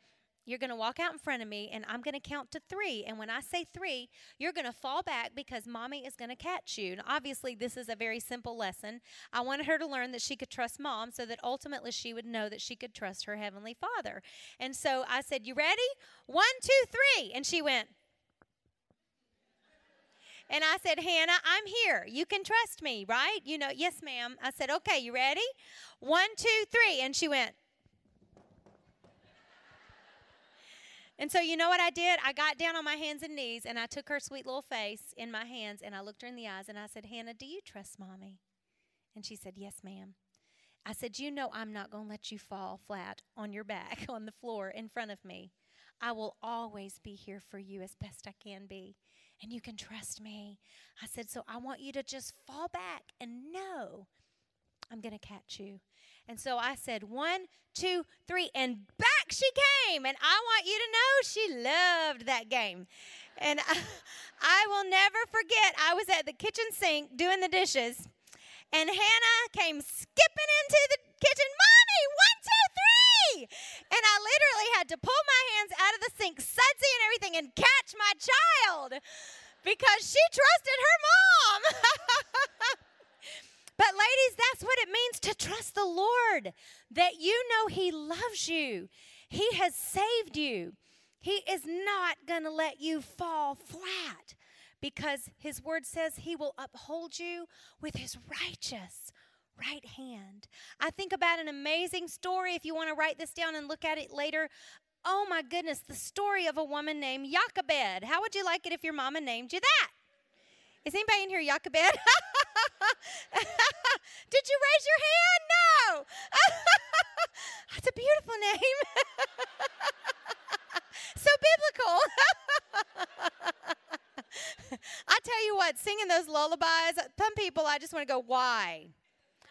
you're going to walk out in front of me, and I'm going to count to three. And when I say three, you're going to fall back because mommy is going to catch you. And obviously, this is a very simple lesson. I wanted her to learn that she could trust mom so that ultimately she would know that she could trust her heavenly father. And so I said, You ready? One, two, three. And she went, and I said, Hannah, I'm here. You can trust me, right? You know, yes, ma'am. I said, okay, you ready? One, two, three. And she went, And so, you know what I did? I got down on my hands and knees and I took her sweet little face in my hands and I looked her in the eyes and I said, Hannah, do you trust mommy? And she said, Yes, ma'am. I said, You know, I'm not going to let you fall flat on your back on the floor in front of me. I will always be here for you as best I can be. And you can trust me. I said, So I want you to just fall back and know I'm going to catch you. And so I said, one, two, three, and back she came. And I want you to know she loved that game. And I, I will never forget, I was at the kitchen sink doing the dishes, and Hannah came skipping into the kitchen, Mommy, one, two, three. And I literally had to pull my hands out of the sink, sudsy and everything, and catch my child because she trusted her mom. But, ladies, that's what it means to trust the Lord that you know He loves you, He has saved you. He is not going to let you fall flat because His word says He will uphold you with His righteous right hand. I think about an amazing story if you want to write this down and look at it later. Oh my goodness, the story of a woman named Jochebed. How would you like it if your mama named you that? Is anybody in here Jochebed? Did you raise your hand? No. That's a beautiful name. so biblical. I tell you what, singing those lullabies, some people I just want to go, why?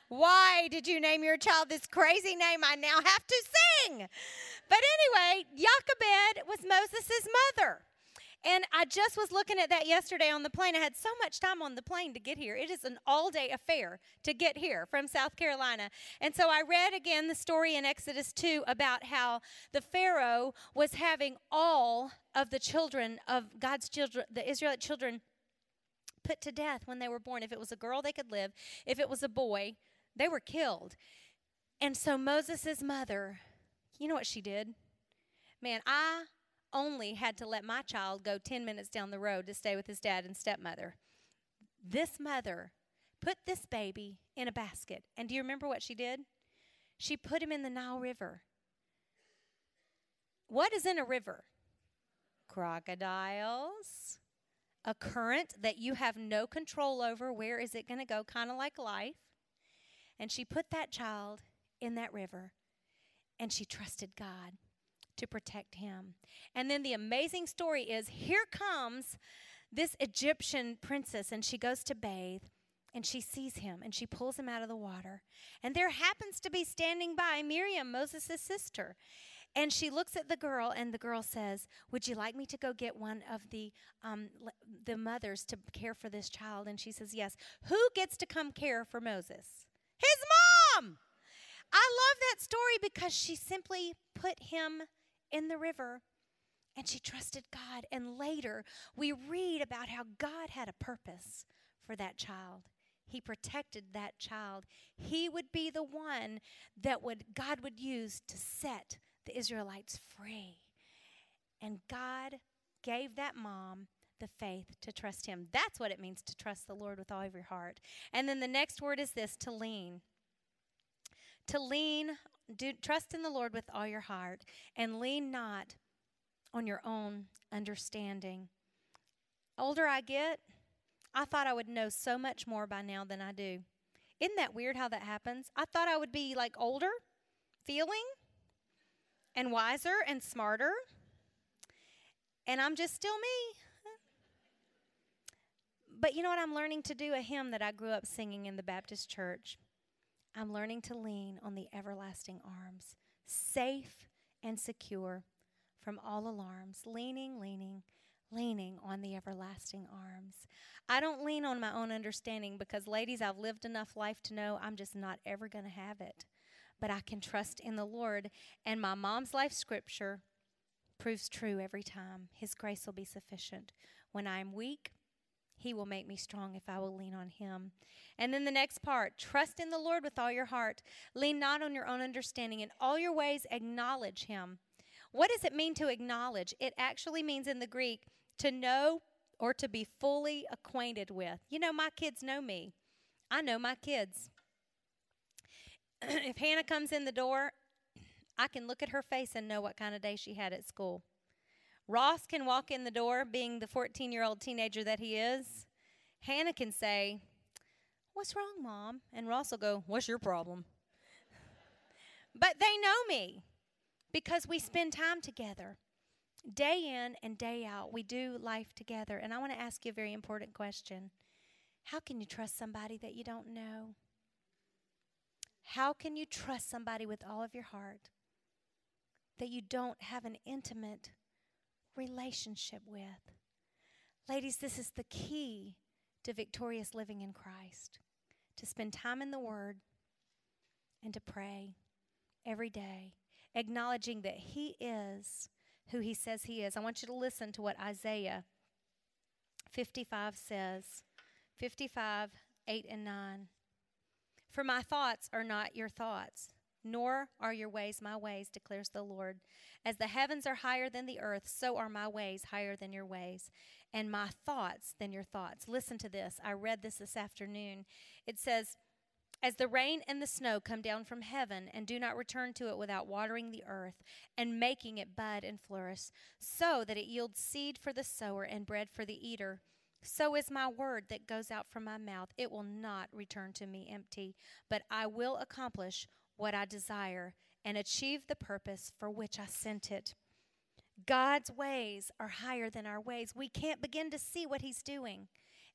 Why did you name your child this crazy name I now have to sing? But anyway, Jochebed was Moses' mother. And I just was looking at that yesterday on the plane. I had so much time on the plane to get here. It is an all day affair to get here from South Carolina. And so I read again the story in Exodus 2 about how the Pharaoh was having all of the children of God's children, the Israelite children, put to death when they were born. If it was a girl, they could live. If it was a boy, they were killed. And so Moses' mother, you know what she did? Man, I only had to let my child go 10 minutes down the road to stay with his dad and stepmother. This mother put this baby in a basket. And do you remember what she did? She put him in the Nile River. What is in a river? Crocodiles, a current that you have no control over. Where is it going to go? Kind of like life. And she put that child in that river and she trusted God to protect him. And then the amazing story is here comes this Egyptian princess, and she goes to bathe. And she sees him and she pulls him out of the water. And there happens to be standing by Miriam, Moses' sister. And she looks at the girl, and the girl says, "Would you like me to go get one of the um, the mothers to care for this child?" And she says, "Yes." Who gets to come care for Moses? His mom. I love that story because she simply put him in the river and she trusted God. And later, we read about how God had a purpose for that child. He protected that child. He would be the one that would God would use to set the Israelites free. And God gave that mom the faith to trust him. That's what it means to trust the Lord with all of your heart. And then the next word is this to lean. To lean do, trust in the Lord with all your heart and lean not on your own understanding. Older I get, I thought I would know so much more by now than I do. Isn't that weird how that happens? I thought I would be like older, feeling, and wiser and smarter, and I'm just still me. But you know what? I'm learning to do a hymn that I grew up singing in the Baptist church. I'm learning to lean on the everlasting arms, safe and secure from all alarms, leaning, leaning, leaning on the everlasting arms. I don't lean on my own understanding because, ladies, I've lived enough life to know I'm just not ever going to have it. But I can trust in the Lord, and my mom's life scripture proves true every time. His grace will be sufficient. When I'm weak, he will make me strong if I will lean on Him. And then the next part trust in the Lord with all your heart. Lean not on your own understanding. In all your ways, acknowledge Him. What does it mean to acknowledge? It actually means in the Greek to know or to be fully acquainted with. You know, my kids know me, I know my kids. if Hannah comes in the door, I can look at her face and know what kind of day she had at school. Ross can walk in the door, being the 14 year old teenager that he is. Hannah can say, What's wrong, Mom? And Ross will go, What's your problem? but they know me because we spend time together. Day in and day out, we do life together. And I want to ask you a very important question How can you trust somebody that you don't know? How can you trust somebody with all of your heart that you don't have an intimate relationship with. Ladies, this is the key to victorious living in Christ to spend time in the Word and to pray every day, acknowledging that He is who He says He is. I want you to listen to what Isaiah 55 says 55, 8, and 9. For my thoughts are not your thoughts nor are your ways my ways, declares the Lord. As the heavens are higher than the earth, so are my ways higher than your ways, and my thoughts than your thoughts. Listen to this. I read this this afternoon. It says, as the rain and the snow come down from heaven and do not return to it without watering the earth and making it bud and flourish, so that it yields seed for the sower and bread for the eater, so is my word that goes out from my mouth. It will not return to me empty, but I will accomplish what I desire and achieve the purpose for which I sent it. God's ways are higher than our ways. We can't begin to see what He's doing,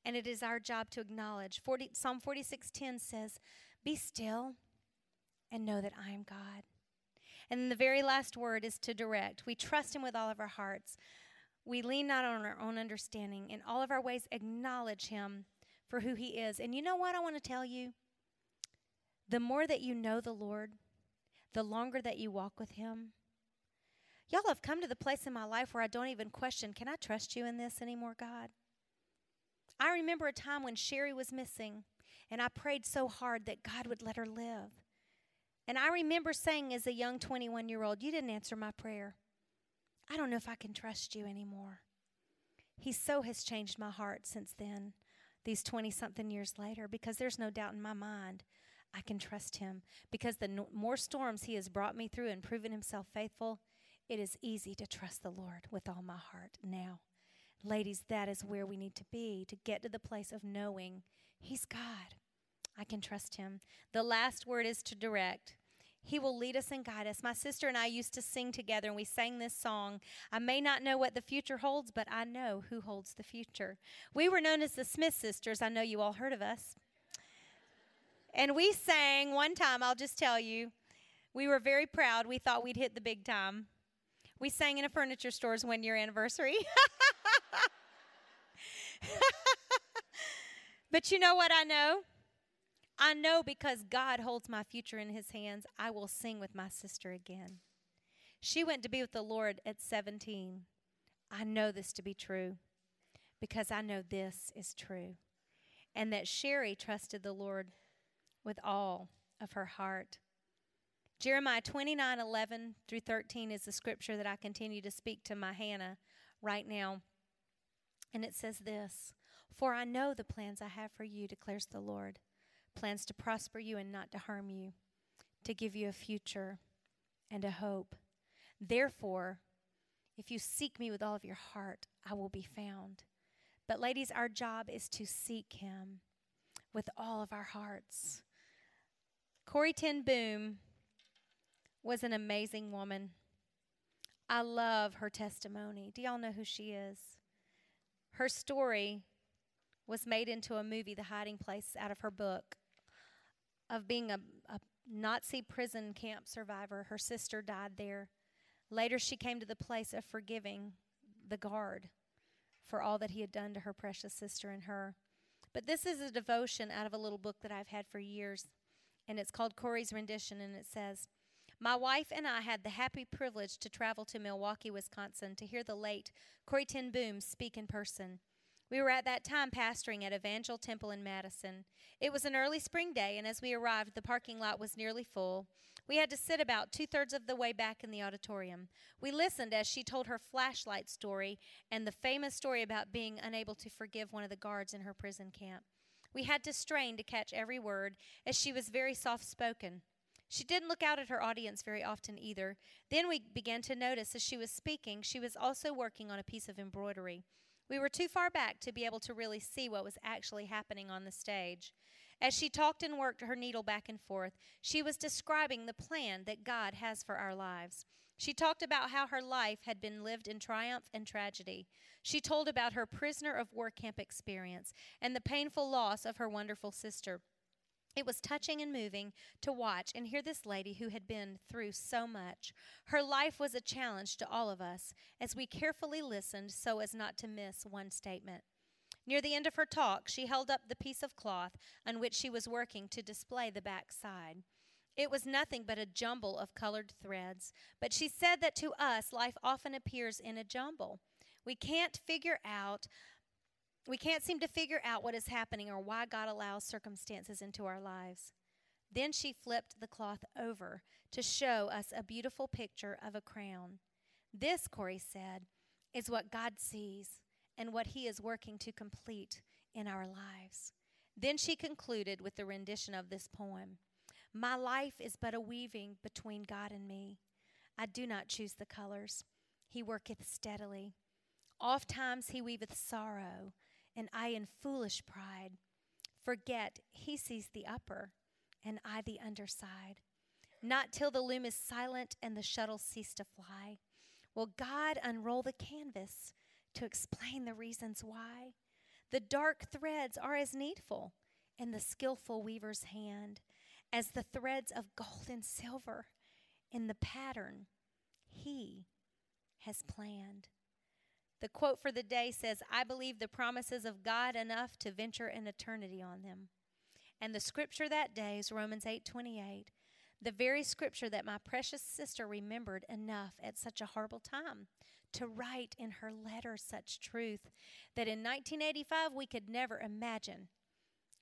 and it is our job to acknowledge. 40, Psalm 46:10 says, "Be still and know that I am God." And then the very last word is to direct. We trust Him with all of our hearts. We lean not on our own understanding. In all of our ways, acknowledge Him for who He is. And you know what I want to tell you? The more that you know the Lord, the longer that you walk with Him, Y'all have come to the place in my life where I don't even question, can I trust you in this anymore, God? I remember a time when Shari was missing, and I prayed so hard that God would let her live. And I remember saying as a young 21 year old, You didn't answer my prayer. I don't know if I can trust you anymore. He so has changed my heart since then, these 20 something years later, because there's no doubt in my mind I can trust him. Because the more storms he has brought me through and proven himself faithful, it is easy to trust the Lord with all my heart now. Ladies, that is where we need to be to get to the place of knowing He's God. I can trust Him. The last word is to direct. He will lead us and guide us. My sister and I used to sing together, and we sang this song. I may not know what the future holds, but I know who holds the future. We were known as the Smith sisters. I know you all heard of us. And we sang one time, I'll just tell you, we were very proud. We thought we'd hit the big time. We sang in a furniture store's one year anniversary. but you know what I know? I know because God holds my future in his hands, I will sing with my sister again. She went to be with the Lord at 17. I know this to be true because I know this is true. And that Shari trusted the Lord with all of her heart. Jeremiah 29 11 through 13 is the scripture that I continue to speak to my Hannah right now. And it says this For I know the plans I have for you, declares the Lord plans to prosper you and not to harm you, to give you a future and a hope. Therefore, if you seek me with all of your heart, I will be found. But, ladies, our job is to seek him with all of our hearts. Corrie ten Boom was an amazing woman. I love her testimony. Do y'all know who she is? Her story was made into a movie, The Hiding Place, out of her book of being a, a Nazi prison camp survivor. Her sister died there. Later, she came to the place of forgiving the guard for all that he had done to her precious sister and her. But this is a devotion out of a little book that I've had for years, and it's called Corrie's Rendition, and it says, my wife and I had the happy privilege to travel to Milwaukee, Wisconsin to hear the late Corrie ten Boom speak in person. We were at that time pastoring at Evangel Temple in Madison. It was an early spring day, and as we arrived, the parking lot was nearly full. We had to sit about two thirds of the way back in the auditorium. We listened as she told her flashlight story and the famous story about being unable to forgive one of the guards in her prison camp. We had to strain to catch every word, as she was very soft spoken. She didn't look out at her audience very often either. Then we began to notice as she was speaking, she was also working on a piece of embroidery. We were too far back to be able to really see what was actually happening on the stage. As she talked and worked her needle back and forth, she was describing the plan that God has for our lives. She talked about how her life had been lived in triumph and tragedy. She told about her prisoner of war camp experience and the painful loss of her wonderful sister. It was touching and moving to watch and hear this lady who had been through so much. Her life was a challenge to all of us as we carefully listened so as not to miss one statement. Near the end of her talk, she held up the piece of cloth on which she was working to display the back side. It was nothing but a jumble of colored threads, but she said that to us, life often appears in a jumble. We can't figure out we can't seem to figure out what is happening or why God allows circumstances into our lives. Then she flipped the cloth over to show us a beautiful picture of a crown. This, Corrie said, is what God sees and what He is working to complete in our lives. Then she concluded with the rendition of this poem My life is but a weaving between God and me. I do not choose the colors, He worketh steadily. Oft times He weaveth sorrow and I in foolish pride forget he sees the upper and I the underside. not till the loom is silent and the shuttle cease to fly. Will God unroll the canvas to explain the reasons why? The dark threads are as needful in the skillful weaver's hand as the threads of gold and silver in the pattern he has planned. The quote for the day says, I believe the promises of God enough to venture an eternity on them. And the scripture that day is Romans 8 28 the very scripture that my precious sister remembered enough at such a horrible time to write in her letter such truth that in 1985 we could never imagine.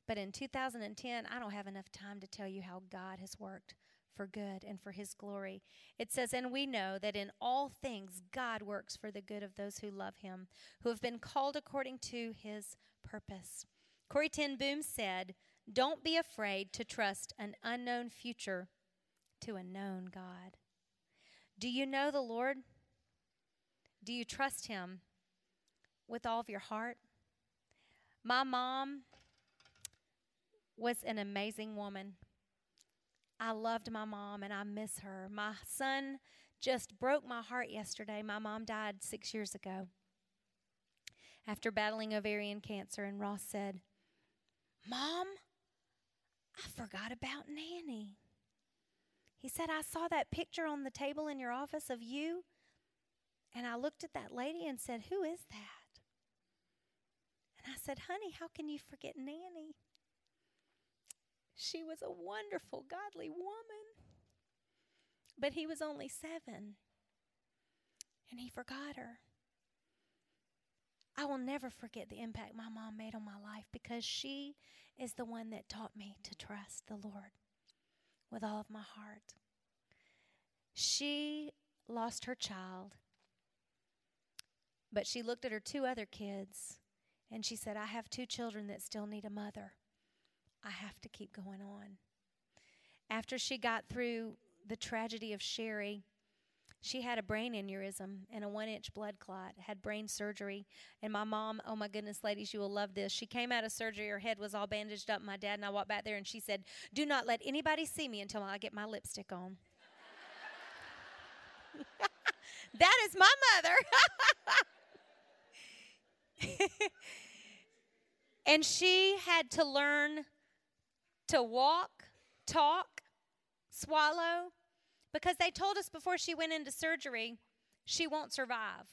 But in 2010, I don't have enough time to tell you how God has worked for good and for his glory. It says, And we know that in all things God works for the good of those who love him, who have been called according to his purpose. Corrie Ten Boom said, Don't be afraid to trust an unknown future to a known God. Do you know the Lord? Do you trust Him with all of your heart? My mom was an amazing woman. I loved my mom and I miss her. My son just broke my heart yesterday. My mom died six years ago after battling ovarian cancer, and Ross said, Mom, I forgot about Nanny. He said, I saw that picture on the table in your office of you, and I looked at that lady and said, Who is that? And I said, Honey, how can you forget Nanny? She was a wonderful, godly woman. But he was only seven, and he forgot her. I will never forget the impact my mom made on my life because she is the one that taught me to trust the Lord with all of my heart. She lost her child, but she looked at her two other kids and she said, I have two children that still need a mother. I have to keep going on. After she got through the tragedy of Shari, she had a brain aneurysm and a one inch blood clot, had brain surgery. And my mom, oh my goodness, ladies, you will love this. She came out of surgery, her head was all bandaged up. My dad and I walked back there and she said, Do not let anybody see me until I get my lipstick on. that is my mother. and she had to learn to walk, talk, swallow, because they told us before she went into surgery, she won't survive.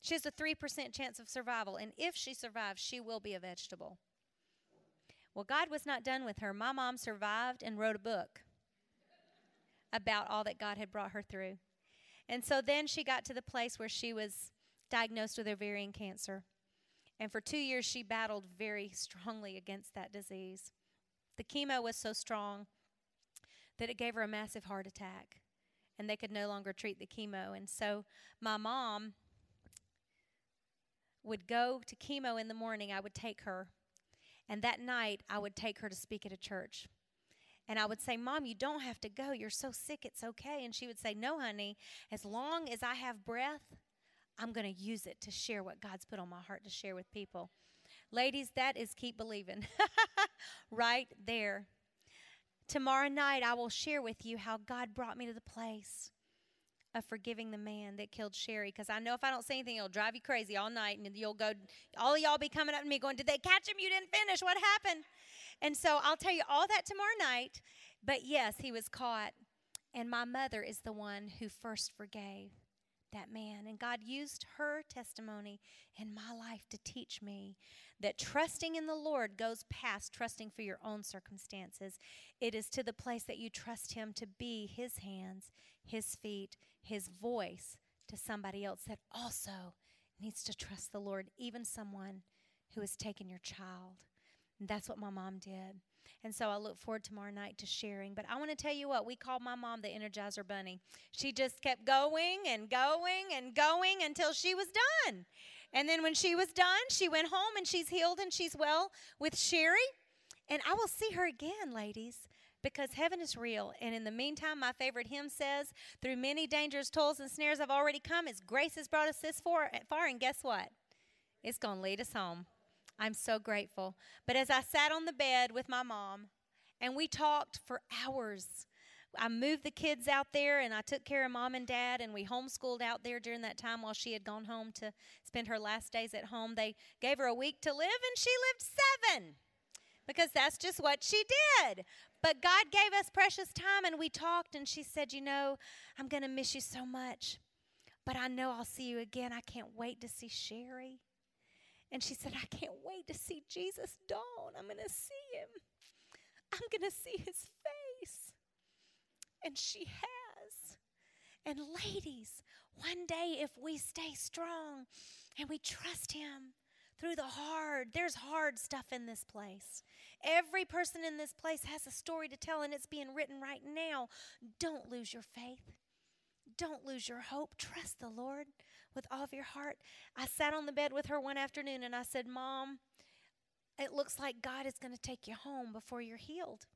She has a 3% chance of survival, and if she survives, she will be a vegetable. Well, God was not done with her. My mom survived and wrote a book about all that God had brought her through. And so then she got to the place where she was diagnosed with ovarian cancer. And for two years, she battled very strongly against that disease. The chemo was so strong that it gave her a massive heart attack and they could no longer treat the chemo. And so my mom would go to chemo in the morning. I would take her. And that night, I would take her to speak at a church. And I would say, Mom, you don't have to go. You're so sick. It's okay. And she would say, No, honey. As long as I have breath, I'm going to use it to share what God's put on my heart to share with people. Ladies, that is keep believing right there. Tomorrow night, I will share with you how God brought me to the place of forgiving the man that killed Shari. Because I know if I don't say anything, it'll drive you crazy all night, and you'll go, all y'all be coming up to me going, Did they catch him? You didn't finish. What happened? And so I'll tell you all that tomorrow night. But yes, he was caught. And my mother is the one who first forgave that man. And God used her testimony in my life to teach me that trusting in the Lord goes past trusting for your own circumstances. It is to the place that you trust Him to be His hands, His feet, His voice to somebody else that also needs to trust the Lord, even someone who has taken your child. And that's what my mom did. And so I look forward tomorrow night to sharing. But I want to tell you what, we called my mom the Energizer Bunny. She just kept going and going and going until she was done. And then when she was done, she went home and she's healed and she's well with Shari. And I will see her again, ladies, because heaven is real. And in the meantime, my favorite hymn says, Through many dangers, toils, and snares I've already come, His grace has brought us this far. And guess what? It's going to lead us home. I'm so grateful. But as I sat on the bed with my mom and we talked for hours I moved the kids out there and I took care of mom and dad and we homeschooled out there during that time while she had gone home to spend her last days at home. They gave her a week to live and she lived seven because that's just what she did. But God gave us precious time and we talked and she said, You know, I'm going to miss you so much, but I know I'll see you again. I can't wait to see Shari. And she said, I can't wait to see Jesus dawn. I'm going to see him. I'm going to see his face. And she has. And ladies, one day if we stay strong and we trust him through the hard, there's hard stuff in this place. Every person in this place has a story to tell and it's being written right now. Don't lose your faith. Don't lose your hope. Trust the Lord with all of your heart. I sat on the bed with her one afternoon and I said, Mom, it looks like God is going to take you home before you're healed.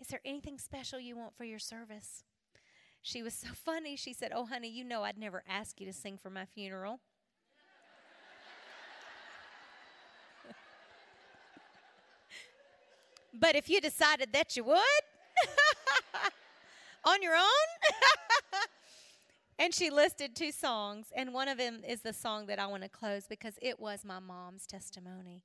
Is there anything special you want for your service? She was so funny. She said, Oh, honey, you know I'd never ask you to sing for my funeral. but if you decided that you would on your own, and she listed two songs, and one of them is the song that I want to close because it was my mom's testimony.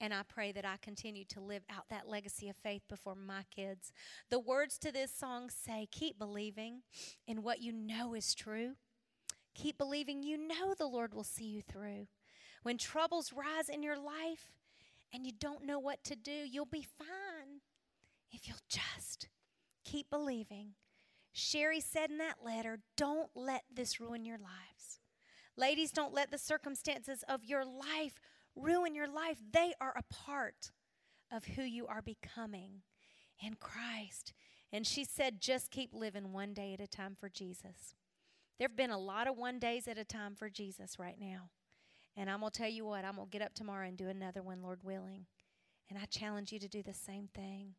And I pray that I continue to live out that legacy of faith before my kids. The words to this song say, Keep believing in what you know is true. Keep believing you know the Lord will see you through. When troubles rise in your life and you don't know what to do, you'll be fine if you'll just keep believing. Shari said in that letter, Don't let this ruin your lives. Ladies, don't let the circumstances of your life ruin your life. They are a part of who you are becoming in Christ. And she said, just keep living one day at a time for Jesus. There have been a lot of one days at a time for Jesus right now. And I'm going to tell you what, I'm going to get up tomorrow and do another one, Lord willing. And I challenge you to do the same thing.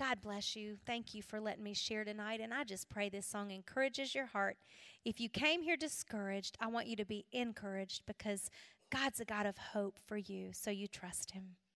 God bless you. Thank you for letting me share tonight. And I just pray this song encourages your heart. If you came here discouraged, I want you to be encouraged because God's a God of hope for you, so you trust Him.